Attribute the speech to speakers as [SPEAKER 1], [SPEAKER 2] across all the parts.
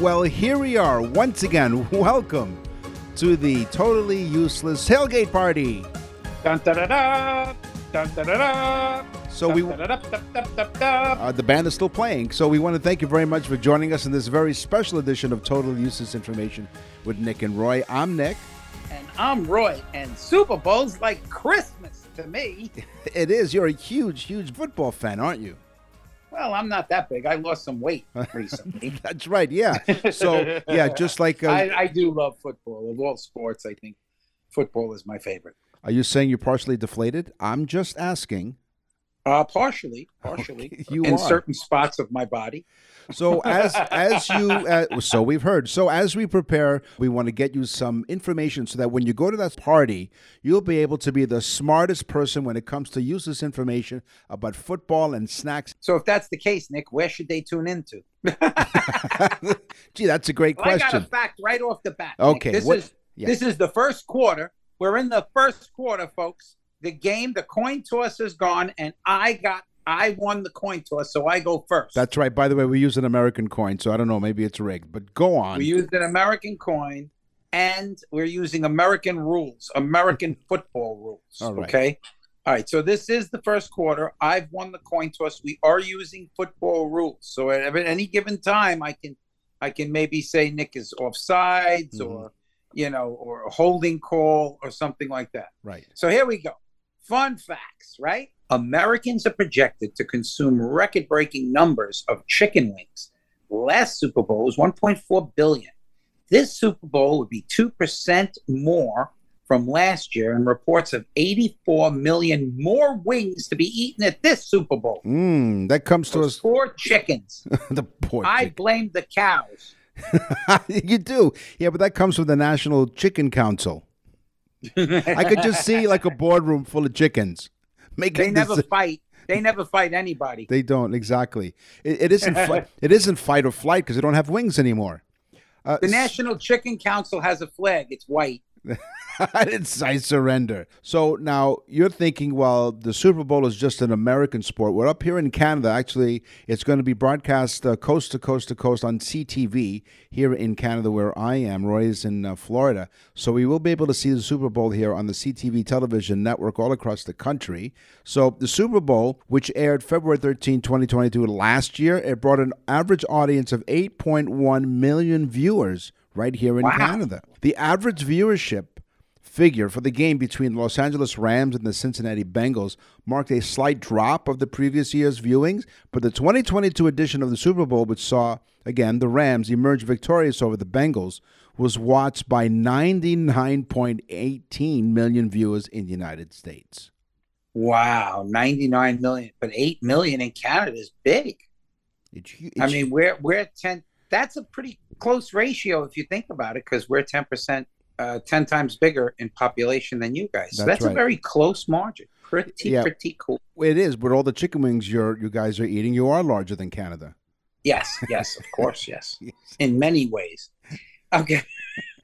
[SPEAKER 1] Well, here we are once again. Welcome to the totally useless tailgate party.
[SPEAKER 2] Dun, da, da, da, dun, da, da, da.
[SPEAKER 1] So we, uh, the band is still playing. So we want to thank you very much for joining us in this very special edition of Totally Useless Information with Nick and Roy. I'm Nick.
[SPEAKER 2] And I'm Roy, and Super Bowl's like Christmas to me.
[SPEAKER 1] It is. You're a huge, huge football fan, aren't you?
[SPEAKER 2] Well, I'm not that big. I lost some weight recently.
[SPEAKER 1] That's right. Yeah. So yeah, just like uh,
[SPEAKER 2] I, I do love football. Of all sports, I think football is my favorite.
[SPEAKER 1] are you saying you're partially deflated? I'm just asking.
[SPEAKER 2] Uh, partially, partially,
[SPEAKER 1] Okay, you
[SPEAKER 2] in
[SPEAKER 1] are.
[SPEAKER 2] certain spots of my body.
[SPEAKER 1] So as as you uh, so we've heard. So as we prepare, we want to get you some information so that when you go to that party, you'll be able to be the smartest person when it comes to useless information about football and snacks.
[SPEAKER 2] So if that's the case, Nick, where should they tune into?
[SPEAKER 1] Gee, that's a great
[SPEAKER 2] Well, I got a
[SPEAKER 1] question.
[SPEAKER 2] fact right off the bat. Nick.
[SPEAKER 1] Okay,
[SPEAKER 2] this
[SPEAKER 1] what-
[SPEAKER 2] is
[SPEAKER 1] yeah.
[SPEAKER 2] this is the first quarter. We're in the first quarter, folks. The game, the coin toss is gone, and I got I won the coin toss, so I go first.
[SPEAKER 1] That's right. By the way, we use an American coin, so I don't know. Maybe it's rigged, but go on.
[SPEAKER 2] we used an American coin, and we're using American rules, American football rules.
[SPEAKER 1] All right.
[SPEAKER 2] Okay. All right. So this is the first quarter. I've won the coin toss. We are using football rules. So at any given time, I can, I can maybe say Nick is offsides
[SPEAKER 1] Mhm.
[SPEAKER 2] or, you know, or a holding call or something like that.
[SPEAKER 1] right.
[SPEAKER 2] So here we go. Fun facts, right? Americans are projected to consume record breaking numbers of chicken wings. Last Super Bowl was 1.4 billion. This Super Bowl would be 2% more from last year, and reports of 84 million more wings to be eaten at this Super Bowl.
[SPEAKER 1] Mm, that comes to
[SPEAKER 2] Those
[SPEAKER 1] us.
[SPEAKER 2] poor chickens.
[SPEAKER 1] the poor.
[SPEAKER 2] I
[SPEAKER 1] chick-
[SPEAKER 2] blame the cows.
[SPEAKER 1] you do, yeah, but that comes from the National Chicken Council. I could just see like a boardroom full of chickens making.
[SPEAKER 2] They never
[SPEAKER 1] this-
[SPEAKER 2] fight. They never fight anybody.
[SPEAKER 1] They don't exactly. It, it isn't. fi- it isn't fight or flight because they don't have wings anymore. Uh,
[SPEAKER 2] The National Chicken Council has a flag. It's white.
[SPEAKER 1] it's I surrender. So now you're thinking, well, the Super Bowl is just an American sport. We're up here in Canada. Actually, it's going to be broadcast uh, coast to coast to coast on CTV here in Canada, where I am. Roy is in uh, Florida, so we will be able to see the Super Bowl here on the CTV television network all across the country. So the Super Bowl, which aired February 13, 2022, last year, it brought an average audience of 8.1 million viewers right here in
[SPEAKER 2] Wow.
[SPEAKER 1] Canada. The average viewership figure for the game between Los Angeles Rams and the Cincinnati Bengals marked a slight drop of the previous year's viewings, but the 2022 edition of the Super Bowl, which saw again the Rams emerge victorious over the Bengals, was watched by 99.18 million viewers in the United States.
[SPEAKER 2] Wow, 99 million, but 8 million in Canada is big.
[SPEAKER 1] It's, hu-
[SPEAKER 2] I mean, we're we're 10 that's a pretty close ratio if you think about it cuz we're 10% uh 10 times bigger in population than you guys. So
[SPEAKER 1] That's
[SPEAKER 2] that's
[SPEAKER 1] right.
[SPEAKER 2] a very close margin. Pretty
[SPEAKER 1] Yeah.
[SPEAKER 2] pretty cool.
[SPEAKER 1] it is, but all the chicken wings you're you guys are eating, you are larger than Canada.
[SPEAKER 2] Yes, yes, of course, yes.
[SPEAKER 1] Yes.
[SPEAKER 2] In many ways. Okay.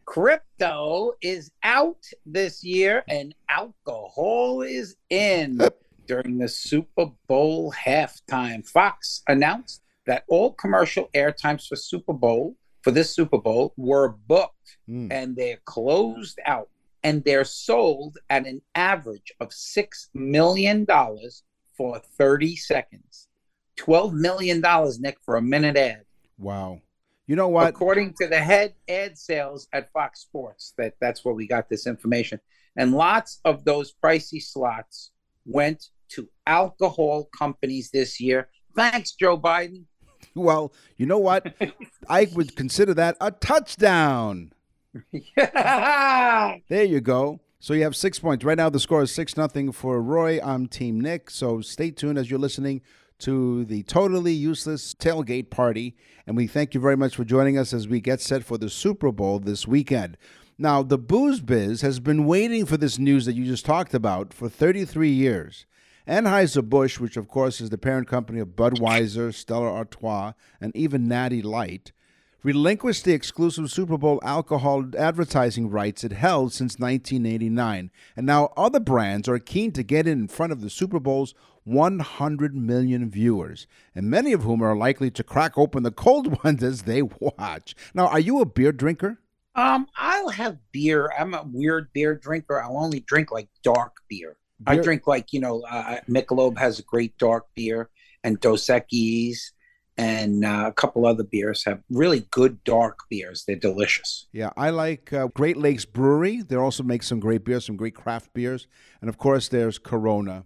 [SPEAKER 2] Crypto is out this year and alcohol is in. During the Super Bowl halftime, Fox announced that all commercial airtimes for Super Bowl for this Super Bowl were booked
[SPEAKER 1] Mm.
[SPEAKER 2] and they're closed out and they're sold at an average of six million dollars for 30 seconds. 12 million dollars, Nick, for a minute ad.
[SPEAKER 1] Wow. You know what?
[SPEAKER 2] According to the head ad sales at Fox Sports, that that's where we got this information. And lots of those pricey slots went to alcohol companies this year. Thanks, Joe Biden.
[SPEAKER 1] Well, you know what? I would consider that a touchdown. There you go. So you have six points. Right now the score is six nothing for Roy. I'm Team Nick. So stay tuned as you're listening to the totally useless tailgate party. And we thank you very much for joining us as we get set for the Super Bowl this weekend. Now, the booze biz has been waiting for this news that you just talked about for 33 years. Anheuser-Busch, which of course is the parent company of Budweiser, Stella Artois, and even Natty Light, relinquished the exclusive Super Bowl alcohol advertising rights it held since 1989. And now other brands are keen to get in front of the Super Bowl's 100 million viewers, and many of whom are likely to crack open the cold ones as they watch. Now, are you a beer drinker?
[SPEAKER 2] Um, I'll have beer. I'm a weird beer drinker. I'll only drink like dark beer. Beer. I drink like you know, uh, Michelob has a great dark beer, and Dos Equis and uh, a couple other beers have really good dark beers. They're delicious.
[SPEAKER 1] Yeah, I like uh, Great Lakes Brewery. They also make some great beers, some great craft beers, and of course, there's Corona.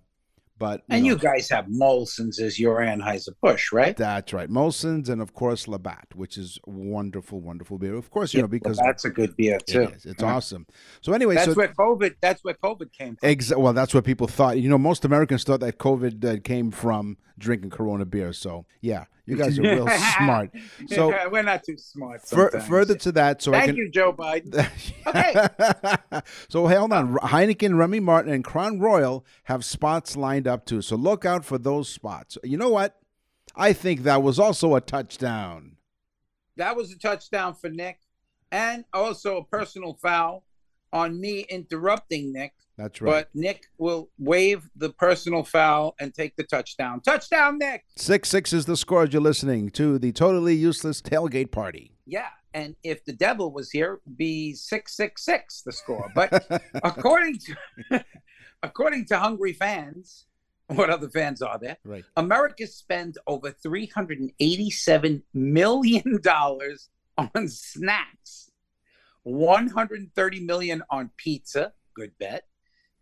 [SPEAKER 1] But
[SPEAKER 2] you and know, you guys have Molson's as your Anheuser Busch, right?
[SPEAKER 1] That's right, Molson's, and of course Labatt, which is wonderful, wonderful beer. Of course, you yeah, know because
[SPEAKER 2] that's a good beer too.
[SPEAKER 1] It is. It's yeah. awesome. So anyway,
[SPEAKER 2] that's
[SPEAKER 1] so,
[SPEAKER 2] where COVID. That's where COVID came from.
[SPEAKER 1] Exa- well, that's what people thought. You know, most Americans thought that COVID uh, came from drinking Corona beer. So yeah, you guys are real smart. So
[SPEAKER 2] we're not too smart.
[SPEAKER 1] further to that, so
[SPEAKER 2] thank
[SPEAKER 1] I can,
[SPEAKER 2] you, Joe Biden. okay.
[SPEAKER 1] so hold on, Heineken, Remy Martin, and Crown Royal have spots lined up too. So look out for those spots. You know what? I think that was also a touchdown.
[SPEAKER 2] That was a touchdown for Nick, and also a personal foul on me interrupting Nick
[SPEAKER 1] that's right.
[SPEAKER 2] But Nick will waive the personal foul and take the touchdown. Touchdown, Nick.
[SPEAKER 1] Six six is the score. You're listening to the totally useless tailgate party.
[SPEAKER 2] Yeah, and if the devil was here, be six six six the score. But according to according to hungry fans, what other fans are there?
[SPEAKER 1] Right.
[SPEAKER 2] America spends over three hundred and eighty-seven million dollars on snacks, one hundred and thirty million on pizza. Good bet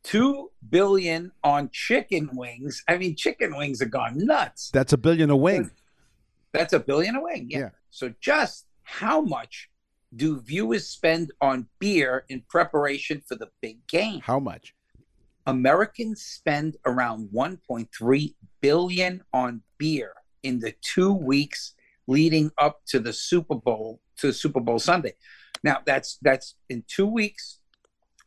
[SPEAKER 2] two billion on chicken wings. I mean, chicken wings have gone nuts.
[SPEAKER 1] That's a billion a wing.
[SPEAKER 2] That's a billion a wing. Yeah. yeah. So just how much do viewers spend on beer in preparation for the big game?
[SPEAKER 1] How much?
[SPEAKER 2] Americans spend around 1.3 billion on beer in the two weeks leading up to the Super Bowl to Super Bowl Sunday. Now that's that's in two weeks,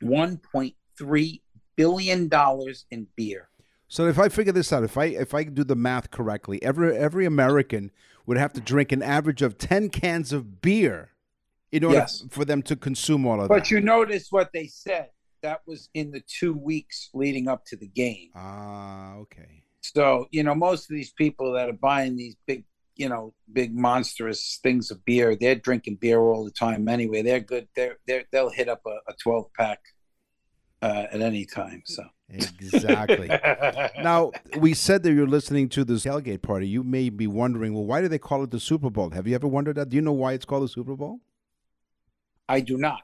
[SPEAKER 2] 1.3 billion dollars in beer.
[SPEAKER 1] So if I figure this out, if I if I do the math correctly, every every American would have to drink an average of ten cans of beer in order yes. for them to consume all of
[SPEAKER 2] but
[SPEAKER 1] that.
[SPEAKER 2] But you notice what they said. That was in the two weeks leading up to the game.
[SPEAKER 1] Ah, okay.
[SPEAKER 2] So, you know, most of these people that are buying these big, you know, big monstrous things of beer, they're drinking beer all the time anyway. They're good. They're, they're they'll hit up a, a 12 pack uh, at any time. So
[SPEAKER 1] exactly. now we said that you're listening to this tailgate party. You may be wondering, well, why do they call it the Super Bowl? Have you ever wondered that? Do you know why it's called the Super Bowl?
[SPEAKER 2] I do not.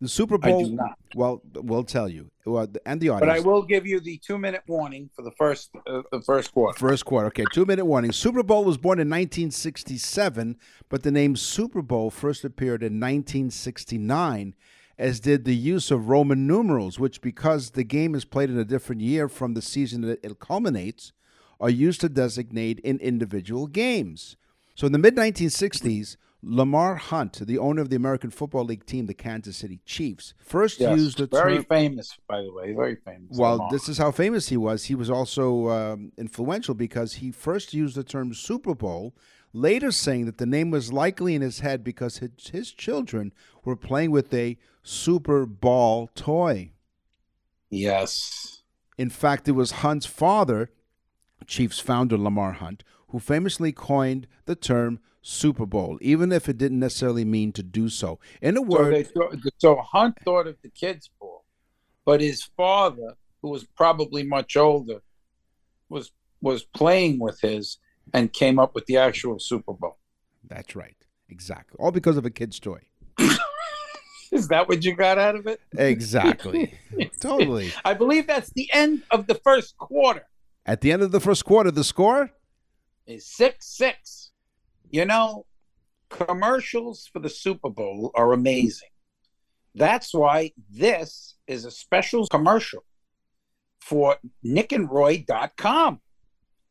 [SPEAKER 1] The Super Bowl. I do not. Well, we'll tell you. Well, and the audience.
[SPEAKER 2] But I will give you the two-minute warning for the first, uh, the first quarter.
[SPEAKER 1] First quarter. Okay, two-minute warning. Super Bowl was born in 1967, but the name Super Bowl first appeared in 1969 as did the use of Roman numerals, which, because the game is played in a different year from the season that it culminates, are used to designate in individual games. So in the mid 1960s, Lamar Hunt, the owner of the American Football League team, the Kansas City Chiefs, first
[SPEAKER 2] yes,
[SPEAKER 1] used the
[SPEAKER 2] very
[SPEAKER 1] term.
[SPEAKER 2] Very famous, by the way, very famous.
[SPEAKER 1] Well,
[SPEAKER 2] Lamar.
[SPEAKER 1] this is how famous he was. He was also um, influential because he first used the term Super Bowl later saying that the name was likely in his head because his, his children were playing with a Super Ball toy.
[SPEAKER 2] Yes.
[SPEAKER 1] In fact, it was Hunt's father, Chiefs founder Lamar Hunt, who famously coined the term Super Bowl, even if it didn't necessarily mean to do so. In a word,
[SPEAKER 2] so, so Hunt thought of the kids' ball, but his father, who was probably much older, was was playing with his and came up with the actual Super Bowl.
[SPEAKER 1] That's right. Exactly. All because of a kid's toy.
[SPEAKER 2] Is that what you got out of it?
[SPEAKER 1] Exactly. totally.
[SPEAKER 2] I believe that's the end of the first quarter.
[SPEAKER 1] At the end of the first quarter, the score
[SPEAKER 2] is 6 6. You know, commercials for the Super Bowl are amazing. That's why this is a special commercial for nickandroy.com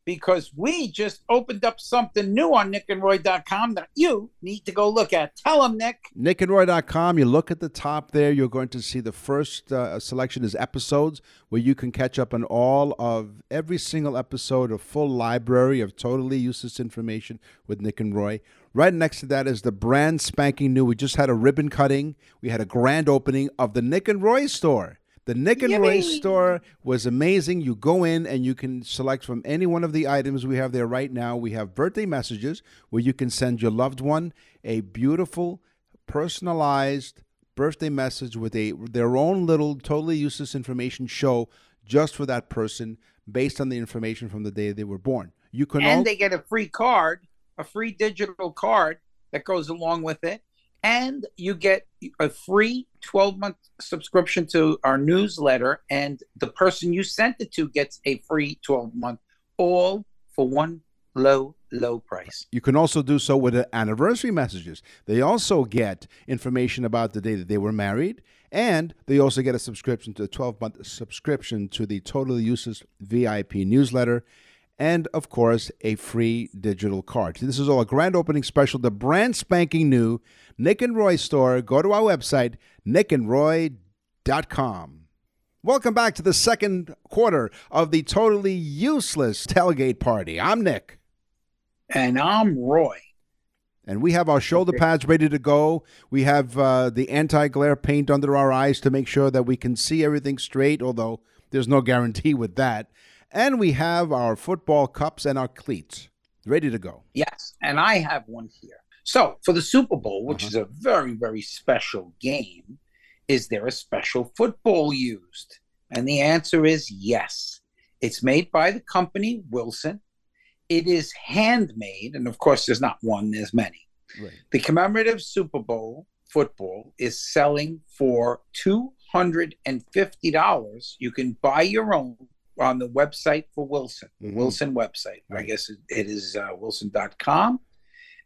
[SPEAKER 2] because we just opened up something new on nickandroy.com that you need to go look at. Tell them, Nick.
[SPEAKER 1] Nickandroy.com. You look at the top there, you're going to see the first uh, selection is episodes where you can catch up on all of every single episode, a full library of totally useless information with Nick and Roy. Right next to that is the brand spanking new. We just had a ribbon cutting, we had a grand opening of the Nick and Roy store The Nick and Roy
[SPEAKER 2] Yippee!
[SPEAKER 1] store was amazing. You go in and you can select from any one of the items we have there right now. We have birthday messages where you can send your loved one a beautiful, personalized birthday message with a their own little totally useless information show just for that person based on the information from the day they were born. You can
[SPEAKER 2] and
[SPEAKER 1] al-
[SPEAKER 2] they get a free card, a free digital card that goes along with it. And you get a free 12 month subscription to our newsletter. And the person you sent it to gets a free 12 month, all for one low, low price.
[SPEAKER 1] You can also do so with the anniversary messages. They also get information about the day that they were married, and they also get a subscription to a 12 month subscription to the Totally Useless VIP newsletter, and of course, a free digital card. This is all a grand opening special, the brand spanking new Nick and Roy store. Go to our website, nickandroy.com. Welcome back to the second quarter of the Totally Useless Tailgate Party. I'm Nick.
[SPEAKER 2] And I'm Roy.
[SPEAKER 1] And we have our shoulder pads ready to go. We have uh, the anti glare paint under our eyes to make sure that we can see everything straight, although there's no guarantee with that. And we have our football cups and our cleats ready to go.
[SPEAKER 2] Yes, and I have one here. So for the Super Bowl, which uh-huh. is a very, very special game, is there a special football used? And the answer is yes. It's made by the company Wilson. It is handmade, and of course, there's not one, there's many.
[SPEAKER 1] Right.
[SPEAKER 2] The commemorative Super Bowl football is selling for $250. You can buy your own on the website for Wilson, the
[SPEAKER 1] Mhm.
[SPEAKER 2] Wilson website. I guess it, it is uh, wilson.com.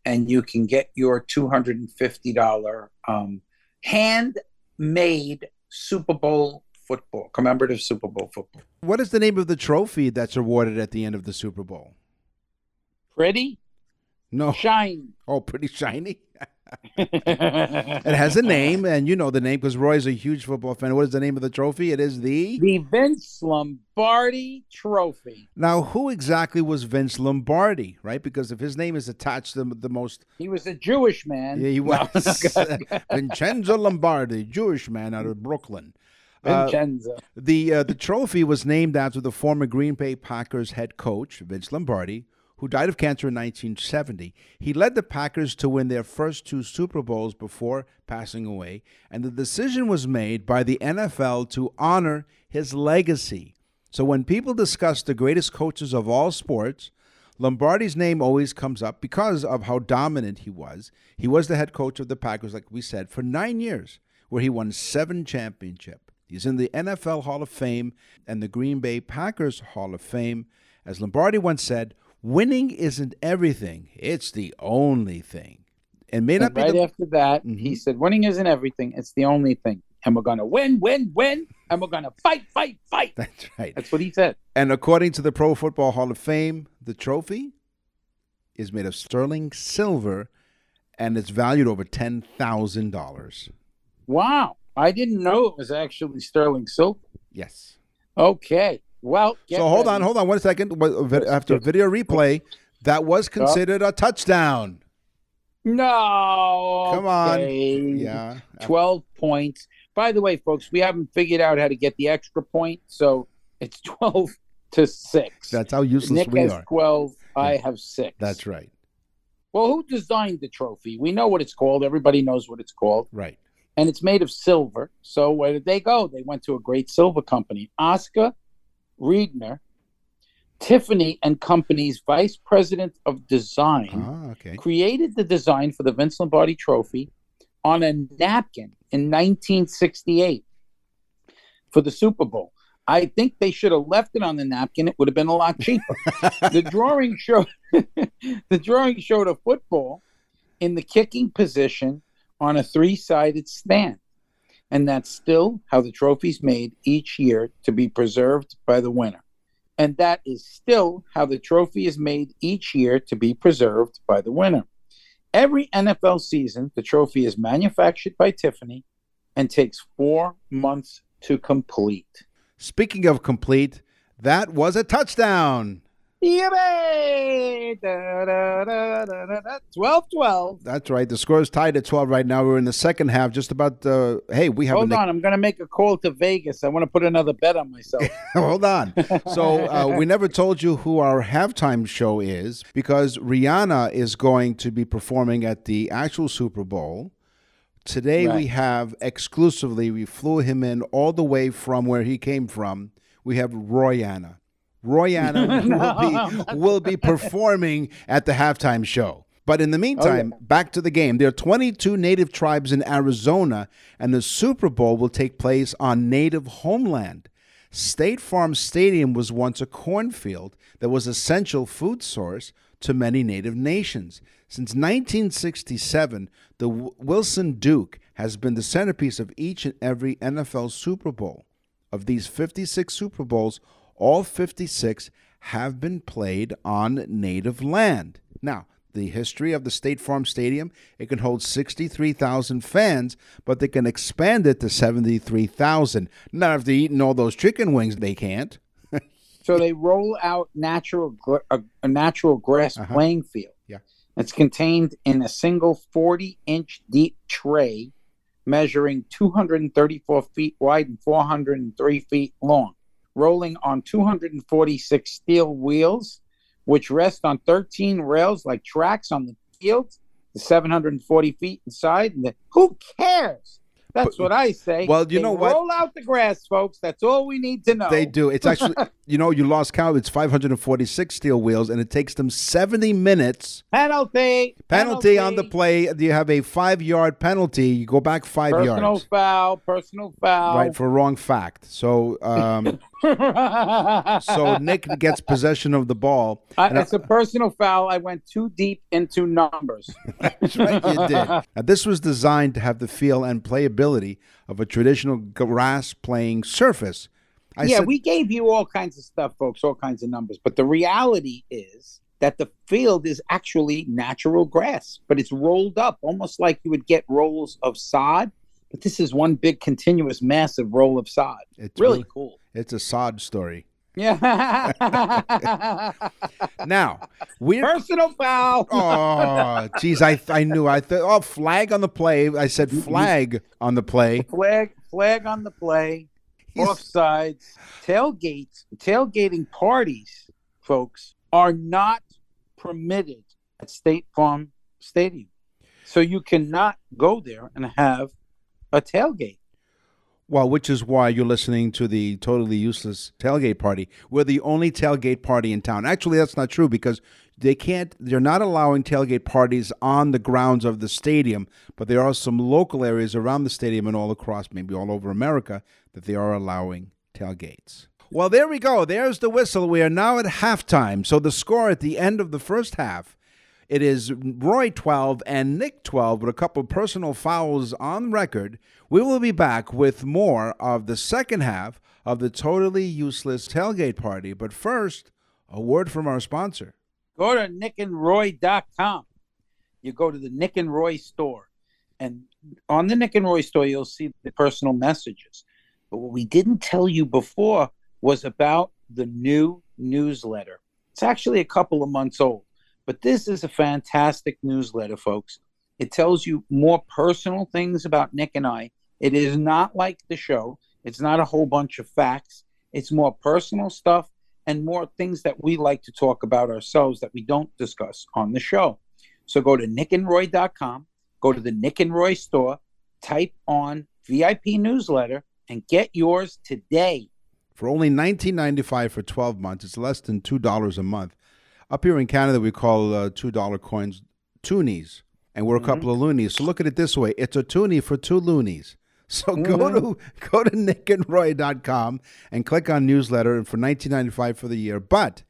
[SPEAKER 2] And you can get your $250 um, handmade Super Bowl football, commemorative Super Bowl football.
[SPEAKER 1] What is the name of the trophy that's awarded at the end of the Super Bowl?
[SPEAKER 2] Pretty,
[SPEAKER 1] No.
[SPEAKER 2] shiny.
[SPEAKER 1] Oh, pretty shiny. It has a name, and you know the name because Roy's a huge football fan. What is the name of the trophy? It is the.
[SPEAKER 2] The Vince Lombardi Trophy.
[SPEAKER 1] Now, who exactly was Vince Lombardi, right? Because if his name is attached to the most
[SPEAKER 2] He was a Jewish man.
[SPEAKER 1] Yeah, he
[SPEAKER 2] No,
[SPEAKER 1] was Vincenzo Lombardi, Jewish man out of Brooklyn. Uh,
[SPEAKER 2] Vincenzo.
[SPEAKER 1] the uh, the trophy was named after the former Green Bay Packers head coach Vince Lombardi, who died of cancer in 1970. He led the Packers to win their first two Super Bowls before passing away, and the decision was made by the NFL to honor his legacy. So when people discuss the greatest coaches of all sports, Lombardi's name always comes up because of how dominant he was. He was the head coach of the Packers, like we said, for nine years, where he won seven championships. He's in the NFL Hall of Fame and the Green Bay Packers Hall of Fame. As Lombardi once said, winning isn't everything, it's the only thing. And may not
[SPEAKER 2] And
[SPEAKER 1] be
[SPEAKER 2] right
[SPEAKER 1] the,
[SPEAKER 2] after that, and
[SPEAKER 1] he
[SPEAKER 2] said, winning isn't everything. It's the only thing. And we're going to win, win, win. And we're going to fight, fight, fight.
[SPEAKER 1] That's right.
[SPEAKER 2] That's what he said.
[SPEAKER 1] And according to the Pro Football Hall of Fame, the trophy is made of sterling silver and it's valued over $10,000.
[SPEAKER 2] Wow. I didn't know it was actually sterling silver.
[SPEAKER 1] Yes.
[SPEAKER 2] Okay. Well,
[SPEAKER 1] so hold on, hold on one second. Uh, Vid- After video replay, that was considered a touchdown.
[SPEAKER 2] No.
[SPEAKER 1] Come on. Yeah.
[SPEAKER 2] 12 points. By the way, folks, we haven't figured out how to get the extra point. So it's 12 to 6.
[SPEAKER 1] That's how useless
[SPEAKER 2] Nick
[SPEAKER 1] we
[SPEAKER 2] has
[SPEAKER 1] are.
[SPEAKER 2] 12. I have 6.
[SPEAKER 1] That's right.
[SPEAKER 2] Well, who designed the trophy? We know what it's called. Everybody knows what it's called.
[SPEAKER 1] Right.
[SPEAKER 2] And it's made of silver. So where did they go? They went to a great silver company. Oscar Riedener, Tiffany and Company's vice president of design,
[SPEAKER 1] Ah, okay.
[SPEAKER 2] created the design for the Vince Lombardi trophy on a napkin in 1968 for the Super Bowl. I think they should have left it on the napkin. It would have been a lot cheaper. the drawing showed the drawing showed a football in the kicking position on a three-sided stand. And that's still how the trophy's made each year to be preserved by the winner. And that is still how the trophy is made each year to be preserved by the winner. Every NFL season, the trophy is manufactured by Tiffany and takes four months to complete.
[SPEAKER 1] Speaking of complete, that was a touchdown.
[SPEAKER 2] Da, da, da, da, da, da. 12 12.
[SPEAKER 1] That's right. The score is tied at 12 right now. We're in the second half, just about. Uh, hey, we have
[SPEAKER 2] Hold on, I'm going to make a call to Vegas. I want to put another bet on myself.
[SPEAKER 1] Hold on. So uh, we never told you who our halftime show is because Rihanna is going to be performing at the actual Super Bowl. Today we have exclusively. We flew him in all the way from where he came from. We have Royana. Royana will be will be performing at the halftime show. But in the oh, meantime, back to the game. There are 22 native tribes in Arizona, and the Super Bowl will take place on native homeland. State Farm Stadium was once a cornfield that was essential food source to many native nations. Since 1967, the W- Wilson Duke has been the centerpiece of each and every NFL Super Bowl. Of these 56 Super Bowls, all 56 have been played on native land. Now, the history of the State Farm Stadium, it can hold 63,000 fans, but they can expand it to 73,000. Not if they're eating all those chicken wings, they can't.
[SPEAKER 2] so they roll out natural a, a natural grass
[SPEAKER 1] Uh-huh.
[SPEAKER 2] playing field.
[SPEAKER 1] Yeah.
[SPEAKER 2] It's contained in a single 40 inch deep tray measuring 234 feet wide and 403 feet long, rolling on 246 steel wheels, which rest on 13 rails like tracks on the field, the 740 feet inside. And the, who cares? That's
[SPEAKER 1] But-
[SPEAKER 2] what I say.
[SPEAKER 1] well, you
[SPEAKER 2] They
[SPEAKER 1] know what?
[SPEAKER 2] Roll out the grass, folks. That's all we need to know.
[SPEAKER 1] They do. It's actually, you know, you lost count. It's 546 steel wheels, and it takes them 70 minutes.
[SPEAKER 2] Penalty.
[SPEAKER 1] Penalty on the play. You have a five yard penalty. You go back five
[SPEAKER 2] Personal
[SPEAKER 1] yards.
[SPEAKER 2] Personal foul. Personal foul.
[SPEAKER 1] Right, for wrong fact. So, um, so Nick gets possession of the ball.
[SPEAKER 2] I, it's a personal foul. I went too deep into numbers.
[SPEAKER 1] That's right, you did. Now, this was designed to have the feel and playability of a traditional grass playing surface. I
[SPEAKER 2] yeah,
[SPEAKER 1] said,
[SPEAKER 2] we gave you all kinds of stuff, folks, all kinds of numbers. But the reality is that the field is actually natural grass, but it's rolled up almost like you would get rolls of sod. But this is one big continuous massive roll of sod.
[SPEAKER 1] it's
[SPEAKER 2] Really cool.
[SPEAKER 1] It's a sod story.
[SPEAKER 2] Yeah.
[SPEAKER 1] Now, we're
[SPEAKER 2] Personal foul.
[SPEAKER 1] Oh, geez, I I knew. I thought, oh, flag on the play. I said flag on the play.
[SPEAKER 2] Flag, flag on the play. Offsides. Tailgates, tailgating parties, folks, are not permitted at State Farm Stadium. So you cannot go there and have a tailgate.
[SPEAKER 1] Well, which is why you're listening to the totally useless tailgate party. We're the only tailgate party in town. Actually, that's not true because they can't. They're not allowing tailgate parties on the grounds of the stadium, but there are some local areas around the stadium and all across, maybe all over America, that they are allowing tailgates. Well, there we go. There's the whistle. We are now at halftime. So the score at the end of the first half It is Roy 12 and Nick 12 with a couple personal fouls on record. We will be back with more of the second half of the totally useless tailgate party. But first, a word from our sponsor.
[SPEAKER 2] Go to nickandroy.com. You go to the Nick and Roy store. And on the Nick and Roy store, you'll see the personal messages. But what we didn't tell you before was about the new newsletter. It's actually a couple of months old, but this is a fantastic newsletter, folks. It tells you more personal things about Nick and I. It is not like the show, it's not a whole bunch of facts. It's more personal stuff and more things that we like to talk about ourselves that we don't discuss on the show. So go to nickandroy.com, go to the Nick and Roy store, type on VIP newsletter, and get yours today.
[SPEAKER 1] For only $19.95 for 12 months, it's less than $2 a month. Up here in Canada, we call uh, $2 coins toonies, and we're a couple of loonies. So look at it this way it's a toonie for two loonies. So go to go to nickandroy.com and click on newsletter and for $19.95 for the year. But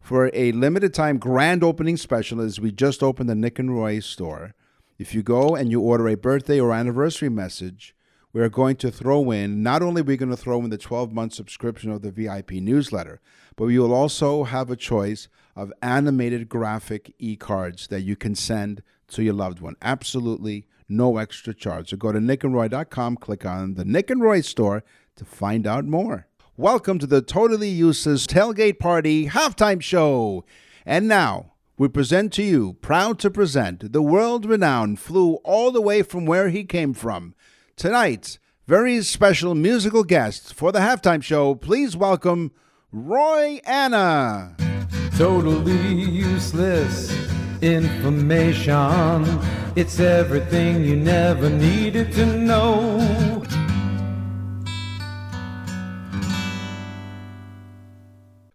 [SPEAKER 1] for a limited time grand opening special, as we just opened the Nick and Roy store, if you go and you order a birthday or anniversary message, we're going to throw in not only are we going to throw in the 12 month subscription of the VIP newsletter, but you will also have a choice of animated graphic e cards that you can send to your loved one. Absolutely no extra charge. So go to nickandroy.com, click on the Nick and Roy store to find out more. Welcome to the Totally Useless Tailgate Party Halftime Show. And now, we present to you, proud to present, the world renowned flew all the way from where he came from. Tonight's very special musical guest for the halftime show, please welcome Roy Anna.
[SPEAKER 3] Totally useless information. It's everything you never needed to know.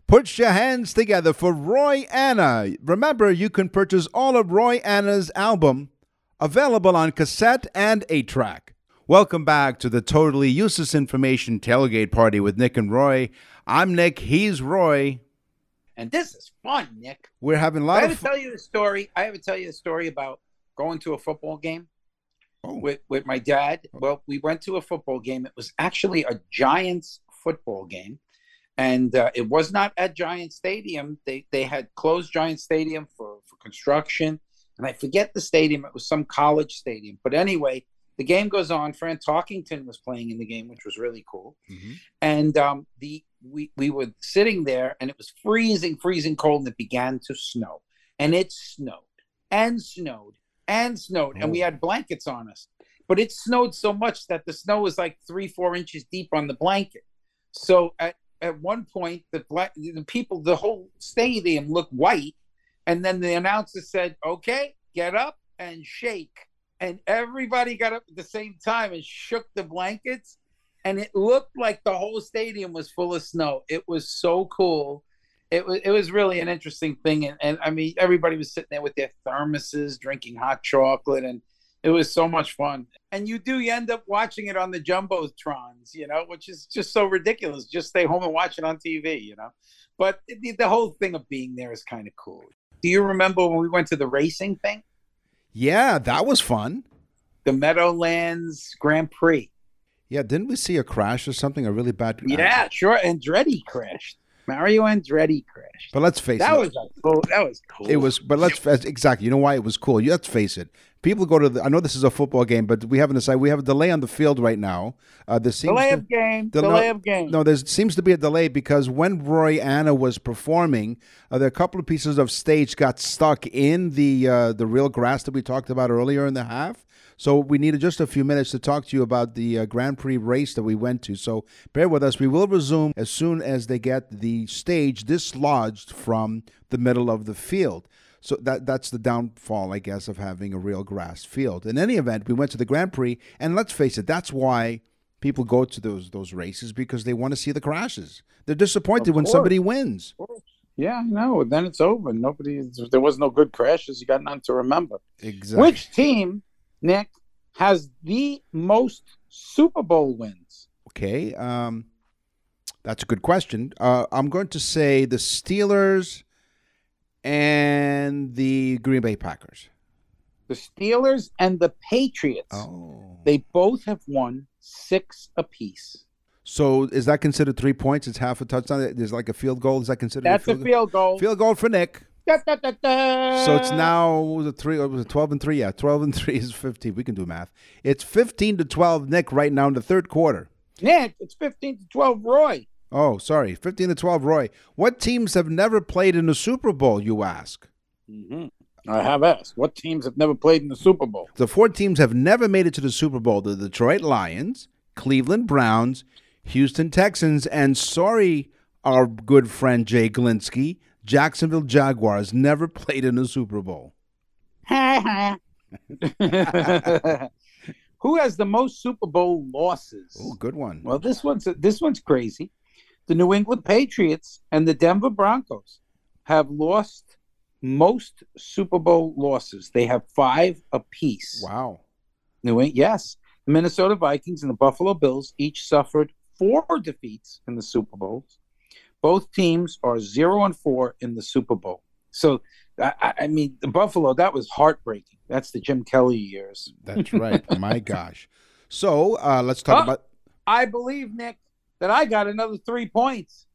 [SPEAKER 1] Put your hands together for Roy Anna. Remember, you can purchase all of Roy Anna's album available on cassette and 8 track. Welcome back to the Totally Useless Information Tailgate Party with Nick and Roy. I'm Nick, he's Roy.
[SPEAKER 2] And this is fun, Nick.
[SPEAKER 1] We're having a
[SPEAKER 2] I
[SPEAKER 1] lot
[SPEAKER 2] have
[SPEAKER 1] of
[SPEAKER 2] to tell you a story. I have to tell you a story about going to a football game
[SPEAKER 1] Oh.
[SPEAKER 2] with, with my dad. Well, we went to a football game. It was actually a Giants football game. And uh, it was not at Giant Stadium. They they had closed Giant Stadium for, for construction. And I forget the stadium. It was some college stadium. But anyway, the game goes on. Fran Tarkenton was playing in the game, which was really cool.
[SPEAKER 1] Mhm.
[SPEAKER 2] And um, the we we were sitting there, and it was freezing, freezing cold, and it began to snow, and it snowed and snowed and snowed, and we had blankets on us. But it snowed so much that the snow was like three, four inches deep on the blanket. So at at one point, the bla- the people, the whole stadium looked white, and then the announcer said, "Okay, get up and shake." And everybody got up at the same time and shook the blankets and it looked like the whole stadium was full of snow. It was so cool. It was it was really an interesting thing, and, and I mean everybody was sitting there with their thermoses, drinking hot chocolate, and it was so much fun. And you do you end up watching it on the jumbotrons, you know, which is just so ridiculous. Just stay home and watch it on TV, you know. But the, the whole thing of being there is kind of cool. Do you remember when we went to the racing thing,
[SPEAKER 1] Yeah, that was fun.
[SPEAKER 2] the Meadowlands Grand Prix?
[SPEAKER 1] Yeah, didn't we see a crash or something? A really bad
[SPEAKER 2] Yeah, sure. Andretti crashed. Mario Andretti crashed.
[SPEAKER 1] But let's face
[SPEAKER 2] That
[SPEAKER 1] it.
[SPEAKER 2] That was a cool. That was cool.
[SPEAKER 1] It was, but let's exactly. You know why it was cool? Let's face it. People go to the. I know this is a football game, but we have an aside. We have a delay on the field right now. Uh, there seems
[SPEAKER 2] delay
[SPEAKER 1] to-
[SPEAKER 2] of game.
[SPEAKER 1] the-
[SPEAKER 2] delay
[SPEAKER 1] no-
[SPEAKER 2] of game.
[SPEAKER 1] No, there seems to be a delay because when Roy Anna was performing, uh, there a couple of pieces of stage got stuck in the uh, the real grass that we talked about earlier in the half. So we needed just a few minutes to talk to you about the uh, Grand Prix race that we went to. So bear with us. We will resume as soon as they get the stage dislodged from the middle of the field. So that that's the downfall, I guess, of having a real grass field. In any event, we went to the Grand Prix, and let's face it, that's why people go to those those races because they want to see the crashes. They're disappointed when somebody wins.
[SPEAKER 2] Yeah, no. Then it's over. Nobody. There was no good crashes. You got none to remember.
[SPEAKER 1] Exactly.
[SPEAKER 2] Which team, Nick, has the most Super Bowl wins?
[SPEAKER 1] Okay, um, that's a good question. Uh, I'm going to say the Steelers and the Green Bay Packers.
[SPEAKER 2] The Steelers and the Patriots.
[SPEAKER 1] Oh,
[SPEAKER 2] They both have won six apiece.
[SPEAKER 1] so is that considered three points? It's half a touchdown. There's like a field goal. Is that considered
[SPEAKER 2] That's
[SPEAKER 1] a
[SPEAKER 2] a
[SPEAKER 1] field,
[SPEAKER 2] field goal.
[SPEAKER 1] goal? Field goal for Nick.
[SPEAKER 2] Da, da, da, da.
[SPEAKER 1] So it's now what was it three? What was it twelve and three? Yeah, twelve and three is fifteen. We can do math. It's fifteen to twelve, Nick, right now in the third quarter.
[SPEAKER 2] Nick. It's fifteen to twelve. Roy.
[SPEAKER 1] Oh, sorry, fifteen to twelve. Roy, what teams have never played in the Super Bowl? You ask.
[SPEAKER 2] Mm-hmm. I have asked. What teams have never played in the Super Bowl?
[SPEAKER 1] The four teams have never made it to the Super Bowl: the Detroit Lions, Cleveland Browns, Houston Texans, and sorry, our good friend Jay Glinsky, Jacksonville Jaguars never played in a Super Bowl.
[SPEAKER 2] Who has the most Super Bowl losses?
[SPEAKER 1] Oh, good one.
[SPEAKER 2] Well, this one's this one's crazy. The New England Patriots and the Denver Broncos have lost most Super Bowl losses. They have five apiece.
[SPEAKER 1] Wow.
[SPEAKER 2] New England, yes. The Minnesota Vikings and the Buffalo Bills each suffered four defeats in the Super Bowls. Both teams are zero and four in the Super Bowl. So, I- I, mean, the Buffalo that was heartbreaking. That's the Jim Kelly years.
[SPEAKER 1] That's right. My gosh. So uh, let's talk
[SPEAKER 2] Oh.
[SPEAKER 1] about.
[SPEAKER 2] I believe Nick that I got another three points.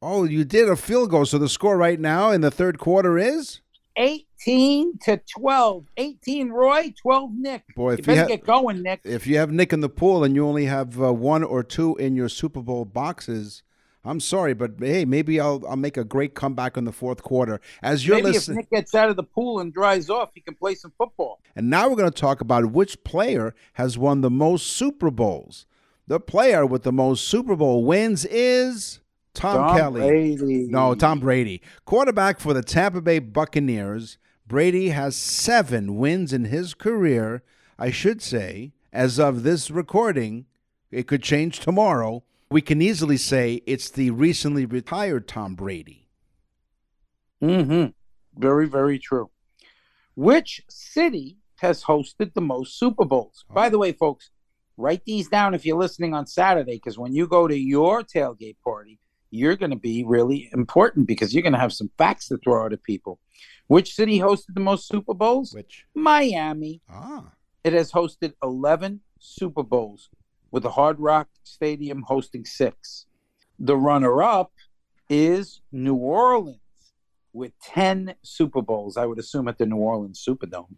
[SPEAKER 1] Oh, you did a field goal. So the score right now in the third quarter is
[SPEAKER 2] 18 to 12. 18 Roy, 12 Nick.
[SPEAKER 1] Boy, if you
[SPEAKER 2] better
[SPEAKER 1] have-
[SPEAKER 2] get going, Nick.
[SPEAKER 1] If you have Nick in the pool and you only have uh, one or two in your Super Bowl boxes, I'm sorry, but hey, maybe I'll I'll make a great comeback in the fourth quarter. As you're
[SPEAKER 2] Maybe if Nick gets out of the pool and dries off, he can play some football.
[SPEAKER 1] and now we're going to talk about which player has won the most Super Bowls. The player with the most Super Bowl wins is Tom,
[SPEAKER 2] Tom
[SPEAKER 1] Kelly.
[SPEAKER 2] Brady.
[SPEAKER 1] No, Tom Brady. Quarterback for the Tampa Bay Buccaneers. Brady has seven wins in his career. I should say, as of this recording, it could change tomorrow. We can easily say it's the recently retired Tom Brady.
[SPEAKER 2] Mm-hmm. Very, very true. Which city has hosted the most Super Bowls?
[SPEAKER 1] Oh.
[SPEAKER 2] By the way, folks, write these down if you're listening on Saturday, because when you go to your tailgate party, you're going to be really important because you're going to have some facts to throw out at people. Which city hosted the most Super Bowls?
[SPEAKER 1] Which
[SPEAKER 2] Miami.
[SPEAKER 1] ah,
[SPEAKER 2] It has hosted 11 Super Bowls, with the Hard Rock Stadium hosting six. The runner up is New Orleans with 10 Super Bowls, I would assume at the New Orleans Superdome.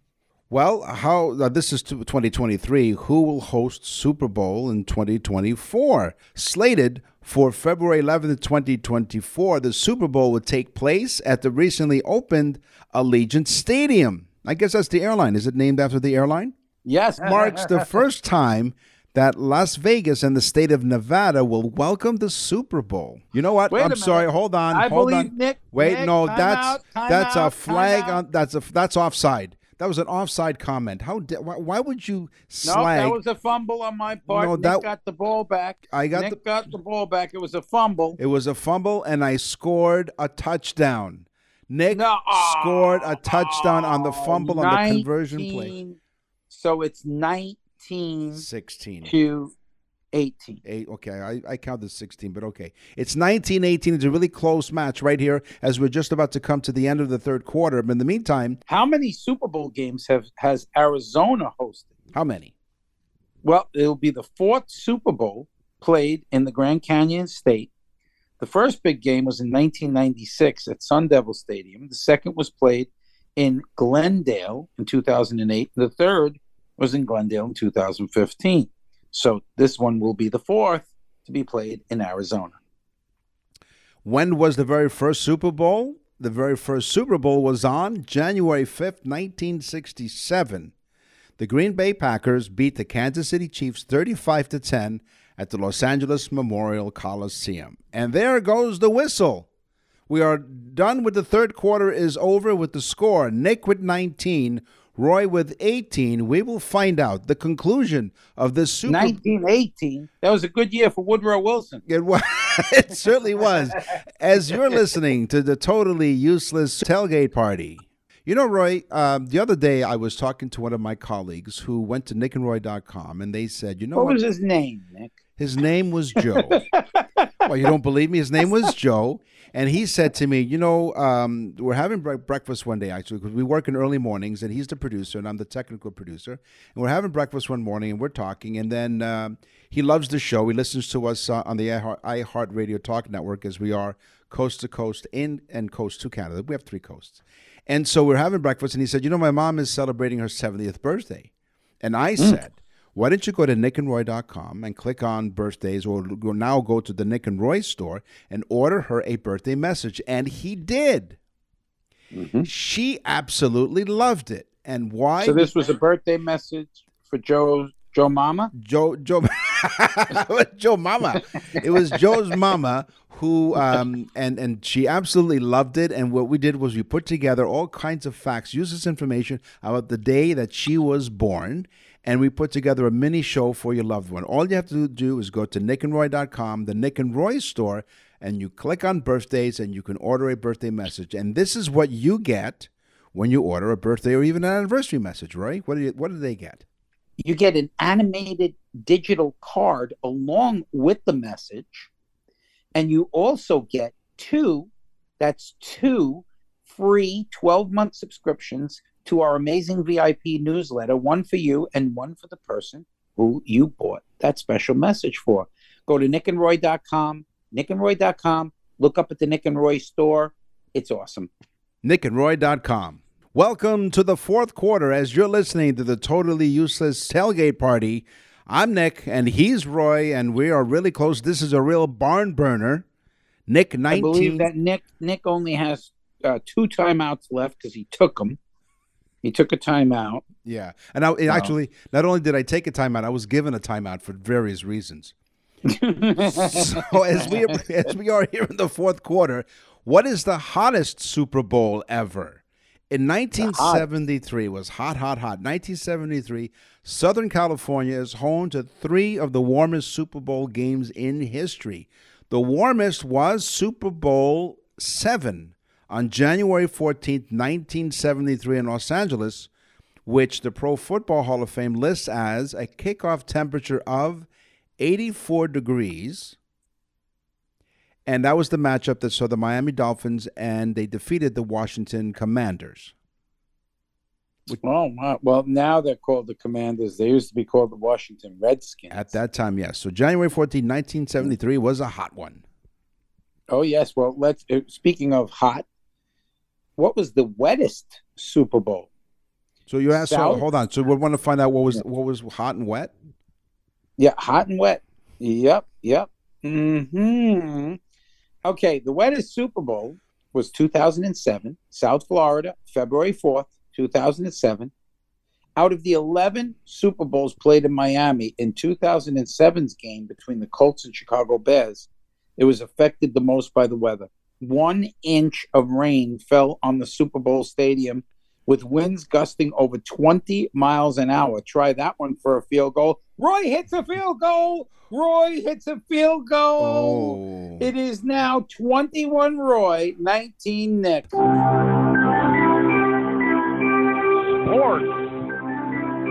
[SPEAKER 1] well, how uh, this is 2023. Who will host Super Bowl in 2024? Slated for February 11th, 2024, the Super Bowl would take place at the recently opened Allegiant Stadium. I guess that's the airline. Is it named after the airline?
[SPEAKER 2] Yes,
[SPEAKER 1] Marks the first time that Las Vegas and the state of Nevada will welcome the Super Bowl. You know what?
[SPEAKER 2] Wait
[SPEAKER 1] I'm sorry. Hold on.
[SPEAKER 2] I
[SPEAKER 1] hold
[SPEAKER 2] believe
[SPEAKER 1] on.
[SPEAKER 2] Nick.
[SPEAKER 1] Wait,
[SPEAKER 2] Nick,
[SPEAKER 1] no, that's
[SPEAKER 2] out,
[SPEAKER 1] that's
[SPEAKER 2] out,
[SPEAKER 1] a flag on. That's a that's offside. That was an offside comment. How? da- Why, why would you
[SPEAKER 2] No, that was a fumble on my part.
[SPEAKER 1] No,
[SPEAKER 2] Nick
[SPEAKER 1] that-
[SPEAKER 2] got the ball back.
[SPEAKER 1] I got
[SPEAKER 2] Nick
[SPEAKER 1] the-
[SPEAKER 2] got the ball back. It was a fumble.
[SPEAKER 1] it was a fumble, and I scored a touchdown. Nick
[SPEAKER 2] No,
[SPEAKER 1] scored a touchdown on the
[SPEAKER 2] oh,
[SPEAKER 1] fumble on the conversion play.
[SPEAKER 2] Oh, so it's 19
[SPEAKER 1] Sixteen.
[SPEAKER 2] to 18.
[SPEAKER 1] Eight, okay, I, I counted 16, but okay. It's 19 18. It's a really close match right here as we're just about to come to the end of the third quarter. But in the meantime,
[SPEAKER 2] How many Super Bowl games have has Arizona hosted?
[SPEAKER 1] how many?
[SPEAKER 2] Well, it'll be the fourth Super Bowl played in the Grand Canyon State. The first big game was in 1996 at Sun Devil Stadium. The second was played in Glendale in 2008. The third was in Glendale in 2015. So this one will be the fourth to be played in Arizona.
[SPEAKER 1] When was the very first Super Bowl? The very first Super Bowl was on January 5th, 1967. The Green Bay Packers beat the Kansas City Chiefs 35 to 10 at the Los Angeles Memorial Coliseum. And there goes the whistle. We are done with the third quarter is over with the score. Nick with 19, Roy with 18. We will find out the conclusion of this Super
[SPEAKER 2] 1918. That was a good year for Woodrow Wilson.
[SPEAKER 1] it was. it certainly was. As you're listening to the totally useless tailgate party. You know, Roy, um, the other day I was talking to one of my colleagues who went to nickandroy.com and they said, you know
[SPEAKER 2] What
[SPEAKER 1] what?
[SPEAKER 2] was his name, Nick?
[SPEAKER 1] His name was Joe. well, you don't believe me? His name was Joe. And he said to me, You know, um, we're having bre- breakfast one day, actually, because we work in early mornings, and he's the producer, and I'm the technical producer. And we're having breakfast one morning, and we're talking. And then um, he loves the show. He listens to us uh, on the iHeart, iHeartRadio Talk Network, as we are coast to coast in and coast to Canada. We have three coasts. And so we're having breakfast, and he said, You know, my mom is celebrating her 70th birthday. And I said, why don't you go to nickandroy.com and click on birthdays or now go to the Nick and Roy store and order her a birthday message? And he did. She absolutely loved it. And why?
[SPEAKER 2] So this was a birthday message for Joe Joe Mama.
[SPEAKER 1] Joe Joe Joe Mama. It was Joe's mama who um and and she absolutely loved it and what we did was we put together all kinds of facts, use this information about the day that she was born and we put together a mini show for your loved one. All you have to do is go to nickandroy.com, the Nick and Roy store, and you click on birthdays and you can order a birthday message. And this is what you get when you order a birthday or even an anniversary message, Roy. What do you, what do they get?
[SPEAKER 2] You get an animated digital card along with the message, and you also get two. That's two free 12 month subscriptions to our amazing VIP newsletter, one for you and one for the person who you bought that special message for. Go to nickandroy.com, nickandroy.com, look up at the Nick and Roy store. It's awesome.
[SPEAKER 1] nickandroy.com. Welcome to the fourth quarter as you're listening to the Totally Useless Tailgate Party. I'm Nick and he's Roy, and we are really close. This is a real barn burner. Nick, 19.
[SPEAKER 2] I believe that Nick Nick only has uh, two timeouts left because he took them. He took a timeout.
[SPEAKER 1] Yeah, and I, actually, not only did I take a timeout, I was given a timeout for various reasons. so as we as we are here in the fourth quarter, what is the hottest Super Bowl ever? In 1973 was hot, hot, hot. 1973, Southern California is home to three of the warmest Super Bowl games in history. The warmest was Super Bowl seven on January 14th, 1973, in Los Angeles, which the Pro Football Hall of Fame lists as a kickoff temperature of 84 degrees. And that was the matchup that saw the Miami Dolphins and they defeated the Washington Commanders.
[SPEAKER 2] Oh, wow. well, now they're called the Commanders. They used to be called the Washington Redskins.
[SPEAKER 1] At that time, yes. So January 14, 1973 was a hot one.
[SPEAKER 2] Oh, yes. Well, let's, uh, speaking of hot, what was the wettest Super Bowl?
[SPEAKER 1] So you asked. So hold on. So we want to find out what was what was hot and wet.
[SPEAKER 2] Yeah, hot and wet. Yep, yep. Hmm. Okay, the wettest Super Bowl was 2007, South Florida, February 4th, 2007. Out of the 11 Super Bowls played in Miami in 2007's game between the Colts and Chicago Bears, it was affected the most by the weather. One inch of rain fell on the Super Bowl stadium with winds gusting over 20 miles an hour. Try that one for a field goal. Roy hits a field goal. Roy hits a field goal. Oh. It is now 21 Roy, 19 Nick.
[SPEAKER 4] Sports.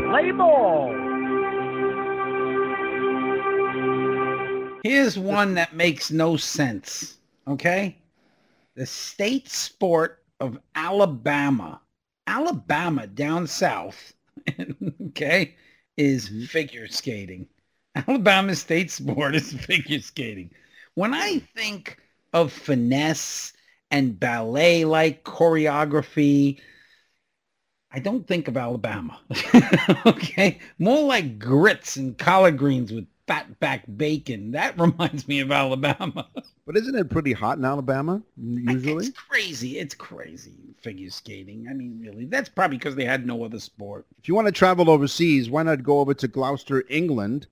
[SPEAKER 4] Play ball.
[SPEAKER 5] Here's one that makes no sense. Okay? The state sport of Alabama Alabama down south, okay, is mm-hmm. figure skating. Alabama state sport is figure skating. When I think of finesse and ballet-like choreography, I don't think of Alabama. okay, more like grits and collard greens with fat back bacon. That reminds me of Alabama.
[SPEAKER 1] But isn't it pretty hot in Alabama usually?
[SPEAKER 5] It's crazy. It's crazy figure skating. I mean, really, that's probably because they had no other sport.
[SPEAKER 1] If you want to travel overseas, why not go over to Gloucester, England?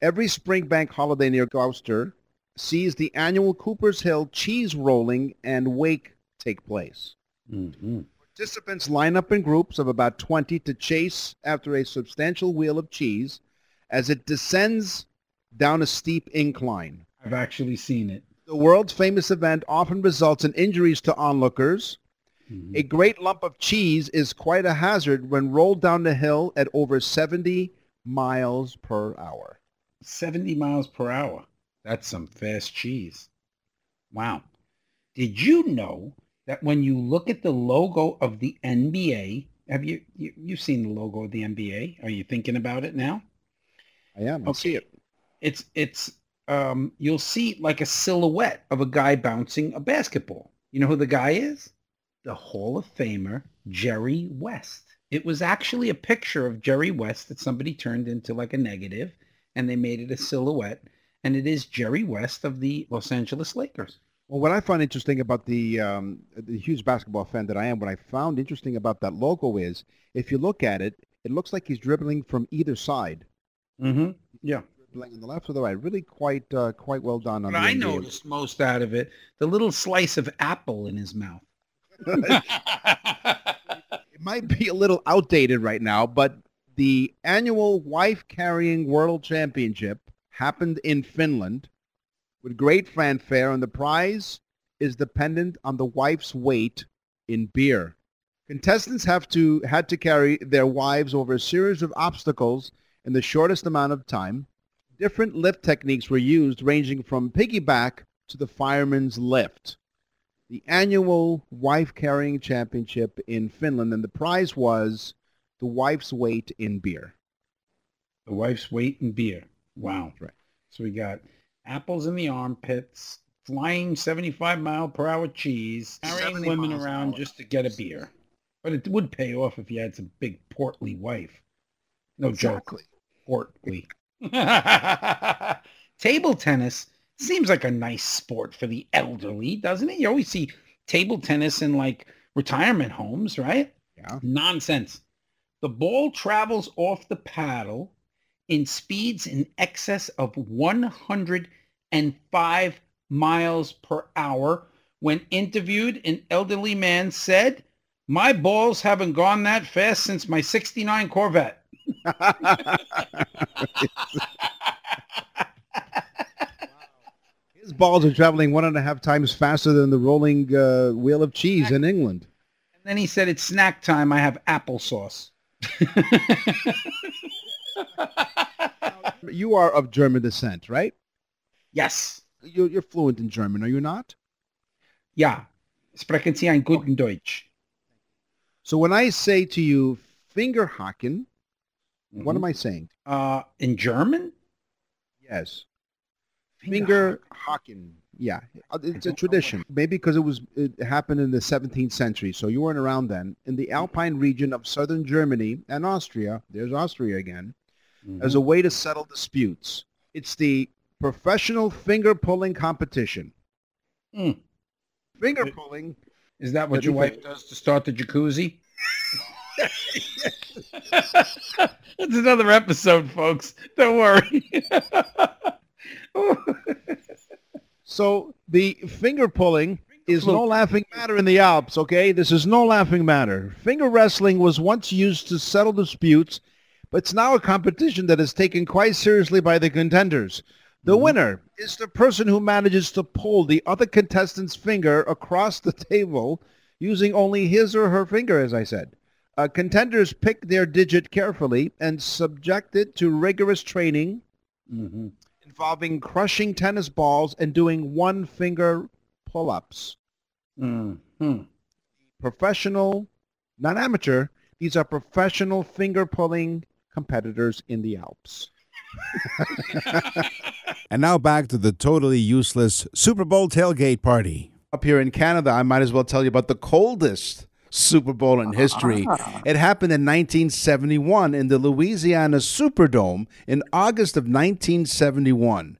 [SPEAKER 1] Every spring bank holiday near Gloucester sees the annual Cooper's Hill cheese rolling and wake take place. Mm-hmm. Participants line up in groups of about 20 to chase after a substantial wheel of cheese as it descends down a steep incline.
[SPEAKER 5] I've actually seen it.
[SPEAKER 1] The world's famous event often results in injuries to onlookers. Mm-hmm. A great lump of cheese is quite a hazard when rolled down the hill at over 70 miles per hour.
[SPEAKER 5] 70 miles per hour. That's some fast cheese. Wow. Did you know that when you look at the logo of the NBA, have you, you you've seen the logo of the NBA? Are you thinking about it now?
[SPEAKER 1] I am. I okay. see it.
[SPEAKER 5] It's it's um, you'll see like a silhouette of a guy bouncing a basketball. You know who the guy is? The Hall of Famer, Jerry West. It was actually a picture of Jerry West that somebody turned into like a negative and they made it a silhouette. And it is Jerry West of the Los Angeles Lakers.
[SPEAKER 1] Well, what I find interesting about the um, the huge basketball fan that I am, what I found interesting about that logo is, if you look at it, it looks like he's dribbling from either side.
[SPEAKER 5] Mm-hmm. Yeah
[SPEAKER 1] on the left or the right. Really quite uh, quite well done. On
[SPEAKER 5] but I noticed most out of it the little slice of apple in his mouth.
[SPEAKER 1] it might be a little outdated right now, but the annual wife carrying world championship happened in Finland with great fanfare, and the prize is dependent on the wife's weight in beer. Contestants have to had to carry their wives over a series of obstacles in the shortest amount of time. Different lift techniques were used ranging from piggyback to the fireman's lift. The annual wife carrying championship in Finland, and the prize was the wife's weight in beer.
[SPEAKER 5] The wife's weight in beer. Wow. Right. So we got apples in the armpits, flying 75 mile per hour cheese, carrying women around just to get a beer. But it would pay off if you had some big portly wife. No joke. Portly. table tennis seems like a nice sport for the elderly, doesn't it? You always see table tennis in like retirement homes, right?
[SPEAKER 1] Yeah.
[SPEAKER 5] Nonsense. The ball travels off the paddle in speeds in excess of 105 miles per hour. When interviewed, an elderly man said, my balls haven't gone that fast since my 69 Corvette.
[SPEAKER 1] His balls are traveling one and a half times faster than the rolling uh, wheel of cheese in England.
[SPEAKER 5] And then he said, it's snack time. I have applesauce.
[SPEAKER 1] You are of German descent, right?
[SPEAKER 5] yes.
[SPEAKER 1] You're, you're fluent in German, are you not?
[SPEAKER 5] Ja. Sprechen Sie ein guten Deutsch?
[SPEAKER 1] So when I say to you, Fingerhaken, what am I saying?
[SPEAKER 5] Uh, in German?
[SPEAKER 1] Yes. Finger Fingerhaken. Yeah, Uh, it's a tradition. Maybe because it was it happened in the 17th century, so you weren't around then. In the Alpine region of southern Germany and Austria, there's Austria again, as a way to settle disputes. It's the professional finger pulling competition.
[SPEAKER 5] Mm.
[SPEAKER 1] Finger pulling.
[SPEAKER 5] Is that what your wife does to start the jacuzzi? That's another episode, folks. Don't worry.
[SPEAKER 1] So the finger pulling is no laughing matter in the Alps, okay? This is no laughing matter. Finger wrestling was once used to settle disputes, but it's now a competition that is taken quite seriously by the contenders. The mm-hmm. winner is the person who manages to pull the other contestant's finger across the table using only his or her finger, as I said. Uh, contenders pick their digit carefully and subject it to rigorous training
[SPEAKER 5] Mhm.
[SPEAKER 1] involving crushing tennis balls and doing one finger pull-ups.
[SPEAKER 5] Mhm.
[SPEAKER 1] Professional, not amateur, these are professional finger pulling competitors in the Alps.
[SPEAKER 6] And now back to the totally useless Super Bowl tailgate party.
[SPEAKER 1] Up here in Canada, I might as well tell you about the coldest Super Bowl in history. Uh-huh. It happened in 1971 in the Louisiana Superdome in August of 1971.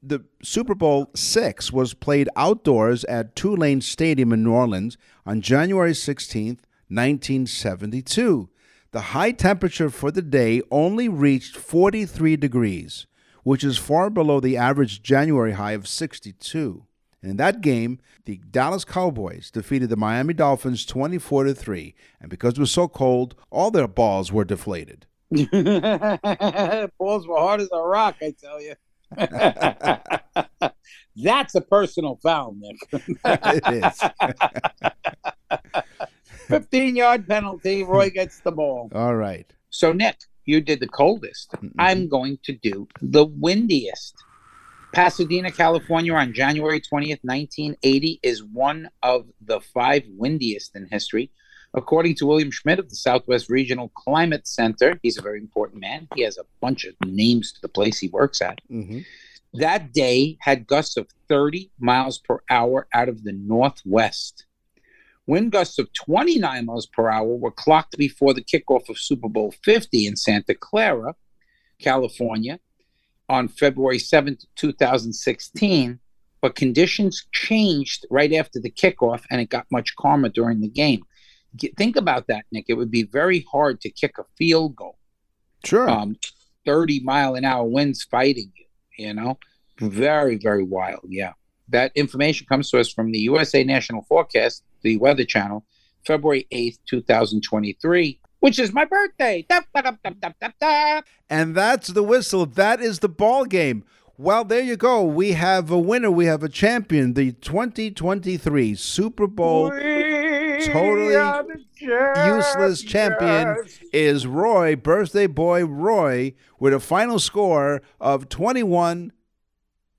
[SPEAKER 1] The Super Bowl six was played outdoors at Tulane Stadium in New Orleans on January 16th, 1972. The high temperature for the day only reached 43 degrees, which is far below the average January high of 62. And in that game, the Dallas Cowboys defeated the Miami Dolphins 24 to 3, and because it was so cold, all their balls were deflated.
[SPEAKER 2] Balls were hard as a rock, I tell you. That's a personal foul, Nick.
[SPEAKER 1] it is.
[SPEAKER 2] 15 yard penalty. Roy gets the ball.
[SPEAKER 1] All right.
[SPEAKER 2] So, Nick, you did the coldest. I'm going to do the windiest. Pasadena, California on January 20th, 1980 is one of the five windiest in history. According to William Schmidt of the Southwest Regional Climate Center, he's a very important man. He has a bunch of names to the place he works at.
[SPEAKER 1] hmm
[SPEAKER 2] That day had gusts of 30 miles per hour out of the northwest. Wind gusts of 29 miles per hour were clocked before the kickoff of Super Bowl 50 in Santa Clara, California, on February 7th, 2016. But conditions changed right after the kickoff and it got much calmer during the game. Think about that, Nick. It would be very hard to kick a field goal
[SPEAKER 1] Sure.
[SPEAKER 2] um, 30 mile an hour winds fighting you, you know? Very, very wild. Yeah. That information comes to us from the USA National Forecast, the Weather Channel, February 8th, 2023, which is my birthday. Da, da, da, da, da, da, da.
[SPEAKER 1] And that's the whistle. That is the ball game. Well, there you go. We have a winner. We have a champion. The 2023 Super Bowl totally useless champion is Roy, birthday boy Roy, with a final score of 21.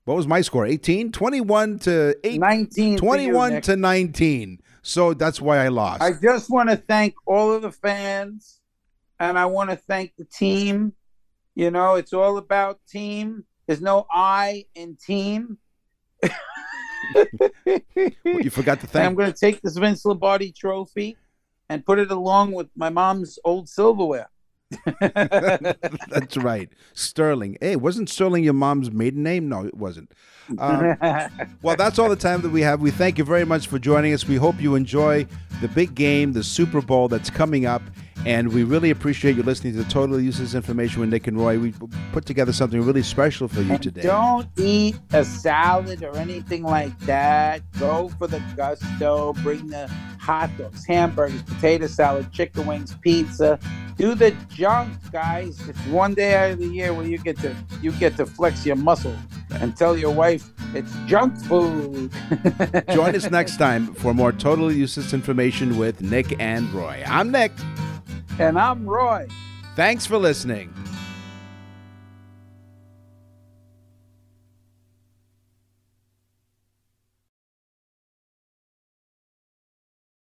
[SPEAKER 1] What was my score? 18? 21 to 8.
[SPEAKER 2] 19. for you,
[SPEAKER 1] 21 to 19. So that's why I lost.
[SPEAKER 2] I just want to thank all of the fans and I want to thank the team. You know, it's all about team. There's no I in team.
[SPEAKER 1] you forgot to
[SPEAKER 2] And I'm going to take this Vince Lombardi trophy and put it along with my mom's old silverware.
[SPEAKER 1] That's right. Sterling. Hey, wasn't Sterling your mom's maiden name? No, it wasn't. Um, well, that's all the time that we have. We thank you very much for joining us. We hope you enjoy the big game, the Super Bowl that's coming up. And we really appreciate you listening to the Totally Useless Information with Nick and Roy. We put together something really special for you
[SPEAKER 2] And
[SPEAKER 1] today.
[SPEAKER 2] Don't eat a salad or anything like that. Go for the gusto. Bring the hot dogs, hamburgers, potato salad, chicken wings, pizza. Do the junk, guys. It's one day out of the year where you get to you get to flex your muscle and tell your wife it's junk food.
[SPEAKER 1] Join us next time for more Totally Useless Information with Nick and Roy. I'm Nick.
[SPEAKER 2] And I'm Roy.
[SPEAKER 1] Thanks for listening.